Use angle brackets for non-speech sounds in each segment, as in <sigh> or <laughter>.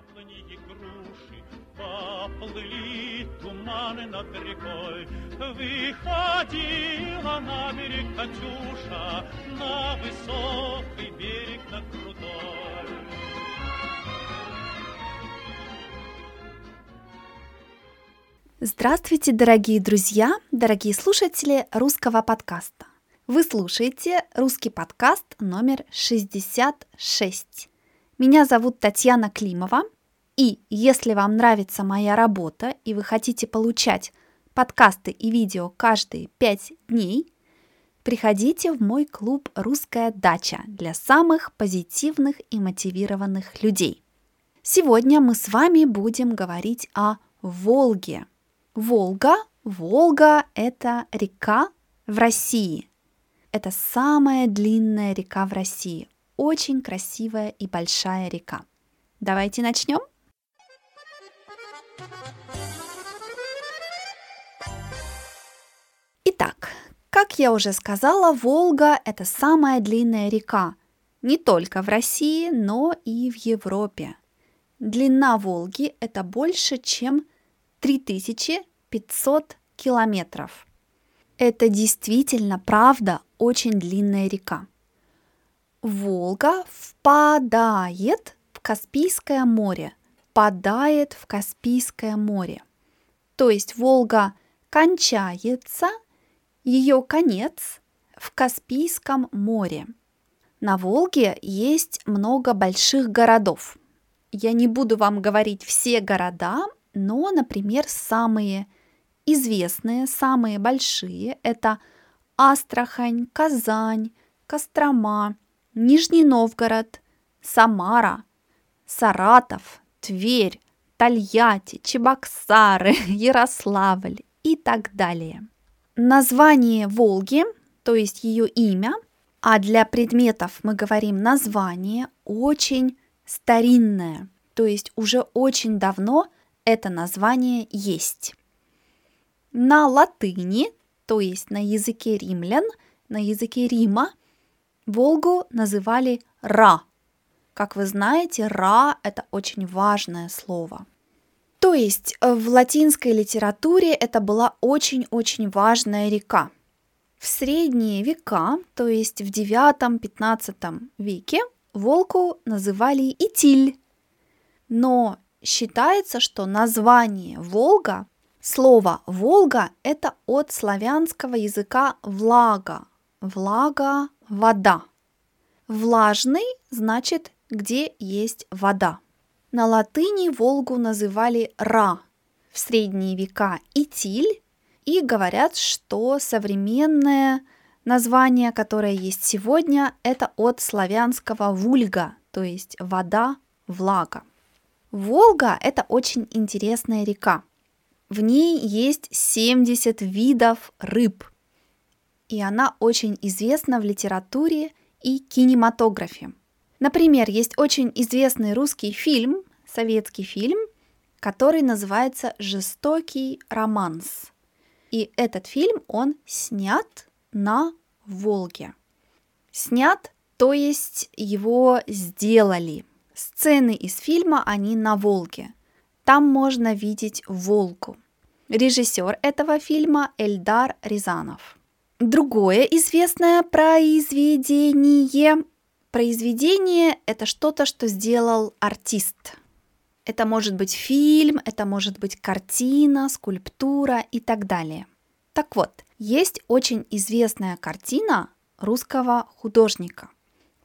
яблони и груши, поплыли туманы над рекой. Выходила на берег Катюша, на высокий берег, на крутой. Здравствуйте, дорогие друзья, дорогие слушатели русского подкаста. Вы слушаете русский подкаст номер 66. Меня зовут Татьяна Климова, и если вам нравится моя работа и вы хотите получать подкасты и видео каждые 5 дней, приходите в мой клуб «Русская дача» для самых позитивных и мотивированных людей. Сегодня мы с вами будем говорить о Волге – Волга. Волга – это река в России. Это самая длинная река в России. Очень красивая и большая река. Давайте начнем. Итак, как я уже сказала, Волга – это самая длинная река не только в России, но и в Европе. Длина Волги – это больше, чем 3000 500 километров. Это действительно, правда, очень длинная река. Волга впадает в Каспийское море, впадает в Каспийское море. То есть Волга кончается, ее конец в Каспийском море. На Волге есть много больших городов. Я не буду вам говорить все города, но, например, самые Известные, самые большие – это Астрахань, Казань, Кострома, Нижний Новгород, Самара, Саратов, Тверь, Тольятти, Чебоксары, <laughs> Ярославль и так далее. Название Волги, то есть ее имя, а для предметов мы говорим название, очень старинное, то есть уже очень давно это название есть. На латыни, то есть на языке римлян, на языке Рима, Волгу называли Ра. Как вы знаете, Ра – это очень важное слово. То есть э, в латинской литературе это была очень-очень важная река. В средние века, то есть в IX-XV веке, Волгу называли Итиль. Но считается, что название Волга Слово «Волга» – это от славянского языка «влага». Влага – вода. Влажный значит «где есть вода». На латыни Волгу называли «ра», в средние века «итиль», и говорят, что современное название, которое есть сегодня, это от славянского «вульга», то есть вода, влага. Волга – это очень интересная река – в ней есть 70 видов рыб, и она очень известна в литературе и кинематографе. Например, есть очень известный русский фильм, советский фильм, который называется «Жестокий романс». И этот фильм, он снят на Волге. Снят, то есть его сделали. Сцены из фильма, они на Волге – там можно видеть волку. Режиссер этого фильма Эльдар Рязанов. Другое известное произведение. Произведение – это что-то, что сделал артист. Это может быть фильм, это может быть картина, скульптура и так далее. Так вот, есть очень известная картина русского художника.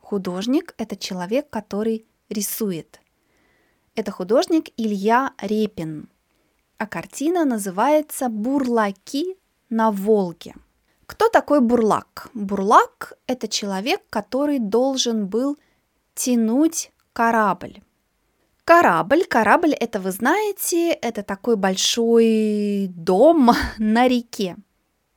Художник – это человек, который рисует – это художник Илья Репин. А картина называется «Бурлаки на Волге». Кто такой бурлак? Бурлак – это человек, который должен был тянуть корабль. Корабль, корабль – это, вы знаете, это такой большой дом <laughs> на реке.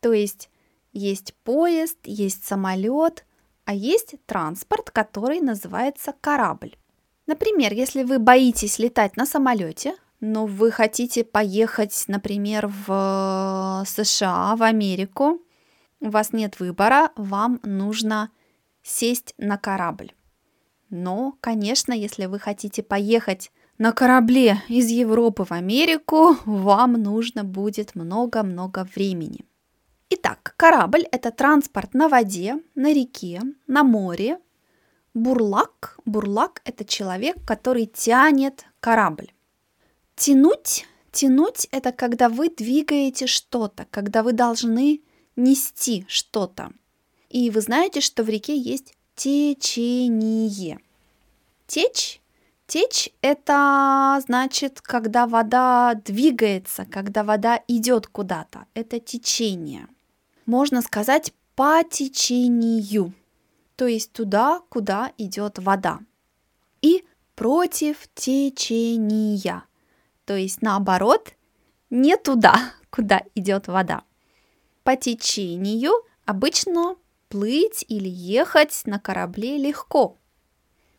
То есть есть поезд, есть самолет, а есть транспорт, который называется корабль. Например, если вы боитесь летать на самолете, но вы хотите поехать, например, в США, в Америку, у вас нет выбора, вам нужно сесть на корабль. Но, конечно, если вы хотите поехать на корабле из Европы в Америку, вам нужно будет много-много времени. Итак, корабль – это транспорт на воде, на реке, на море. Бурлак, бурлак – это человек, который тянет корабль. Тянуть, тянуть – это когда вы двигаете что-то, когда вы должны нести что-то. И вы знаете, что в реке есть течение. Течь Течь – это значит, когда вода двигается, когда вода идет куда-то. Это течение. Можно сказать по течению, то есть туда, куда идет вода. И против течения, то есть наоборот, не туда, <laughs> куда идет вода. По течению обычно плыть или ехать на корабле легко,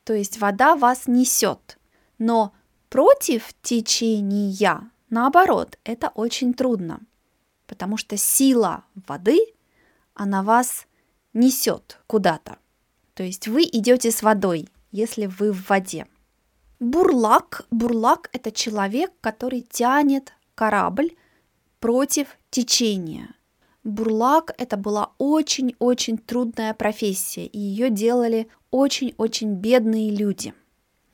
то есть вода вас несет. Но против течения, наоборот, это очень трудно, потому что сила воды, она вас несет куда-то. То есть вы идете с водой, если вы в воде. Бурлак, бурлак – это человек, который тянет корабль против течения. Бурлак – это была очень-очень трудная профессия, и ее делали очень-очень бедные люди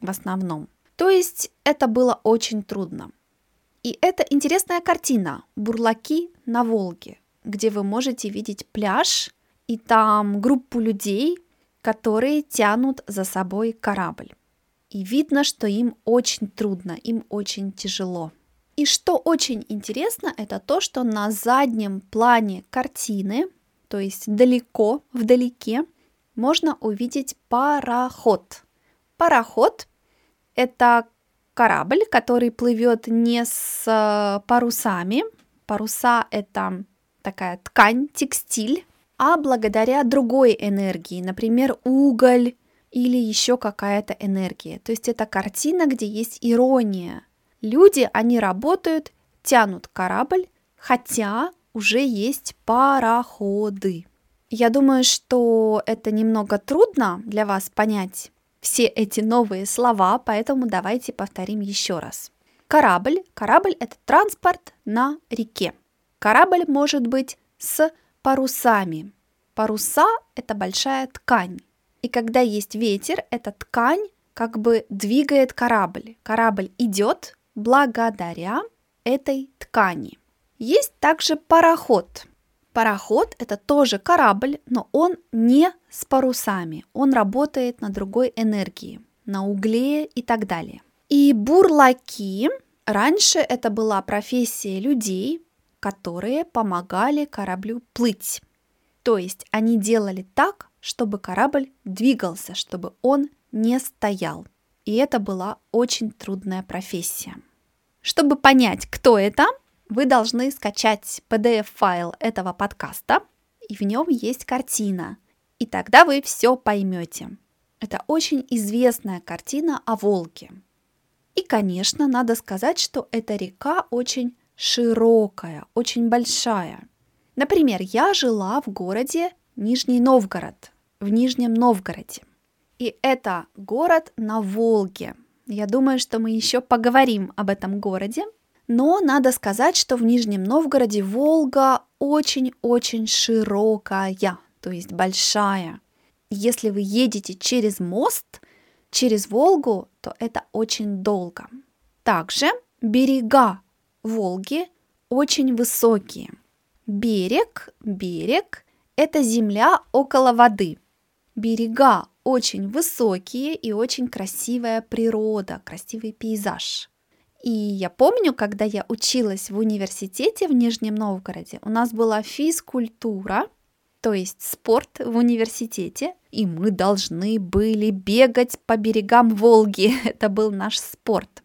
в основном. То есть это было очень трудно. И это интересная картина «Бурлаки на Волге», где вы можете видеть пляж и там группу людей, которые тянут за собой корабль. И видно, что им очень трудно, им очень тяжело. И что очень интересно, это то, что на заднем плане картины, то есть далеко, вдалеке, можно увидеть пароход. Пароход – это корабль, который плывет не с э, парусами. Паруса – это такая ткань, текстиль, а благодаря другой энергии, например, уголь или еще какая-то энергия. То есть это картина, где есть ирония – Люди, они работают, тянут корабль, хотя уже есть пароходы. Я думаю, что это немного трудно для вас понять все эти новые слова, поэтому давайте повторим еще раз. Корабль. Корабль – это транспорт на реке. Корабль может быть с парусами. Паруса – это большая ткань. И когда есть ветер, эта ткань как бы двигает корабль. Корабль идет, благодаря этой ткани. Есть также пароход. Пароход – это тоже корабль, но он не с парусами. Он работает на другой энергии, на угле и так далее. И бурлаки – раньше это была профессия людей, которые помогали кораблю плыть. То есть они делали так, чтобы корабль двигался, чтобы он не стоял. И это была очень трудная профессия. Чтобы понять, кто это, вы должны скачать PDF-файл этого подкаста, и в нем есть картина. И тогда вы все поймете. Это очень известная картина о волке. И, конечно, надо сказать, что эта река очень широкая, очень большая. Например, я жила в городе Нижний Новгород, в Нижнем Новгороде. И это город на Волге. Я думаю, что мы еще поговорим об этом городе. Но надо сказать, что в Нижнем Новгороде Волга очень-очень широкая, то есть большая. Если вы едете через мост, через Волгу, то это очень долго. Также берега Волги очень высокие. Берег, берег – это земля около воды. Берега очень высокие и очень красивая природа, красивый пейзаж. И я помню, когда я училась в университете в Нижнем Новгороде, у нас была физкультура, то есть спорт в университете, и мы должны были бегать по берегам Волги. <laughs> Это был наш спорт.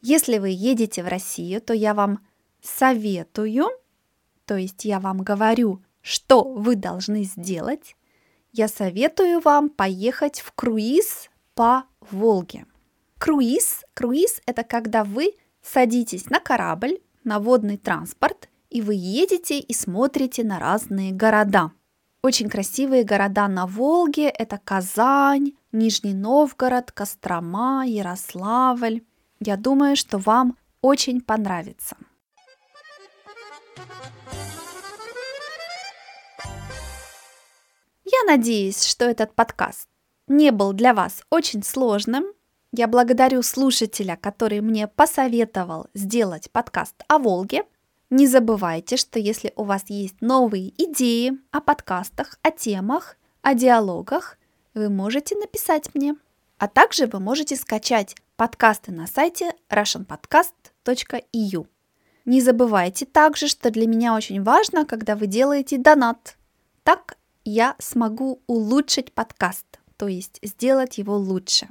Если вы едете в Россию, то я вам советую, то есть я вам говорю, что вы должны сделать, я советую вам поехать в круиз по Волге. Круиз, круиз – это когда вы садитесь на корабль, на водный транспорт, и вы едете и смотрите на разные города. Очень красивые города на Волге – это Казань, Нижний Новгород, Кострома, Ярославль. Я думаю, что вам очень понравится. Надеюсь, что этот подкаст не был для вас очень сложным. Я благодарю слушателя, который мне посоветовал сделать подкаст о Волге. Не забывайте, что если у вас есть новые идеи о подкастах, о темах, о диалогах, вы можете написать мне. А также вы можете скачать подкасты на сайте russianpodcast.eu. Не забывайте также, что для меня очень важно, когда вы делаете донат. Так я смогу улучшить подкаст, то есть сделать его лучше.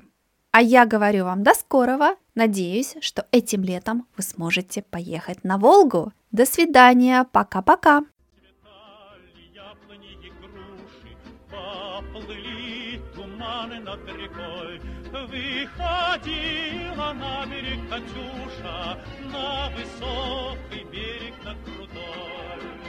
А я говорю вам до скорого. Надеюсь, что этим летом вы сможете поехать на Волгу. До свидания. Пока-пока. Выходила на берег Катюша, на высокий берег, на крутой.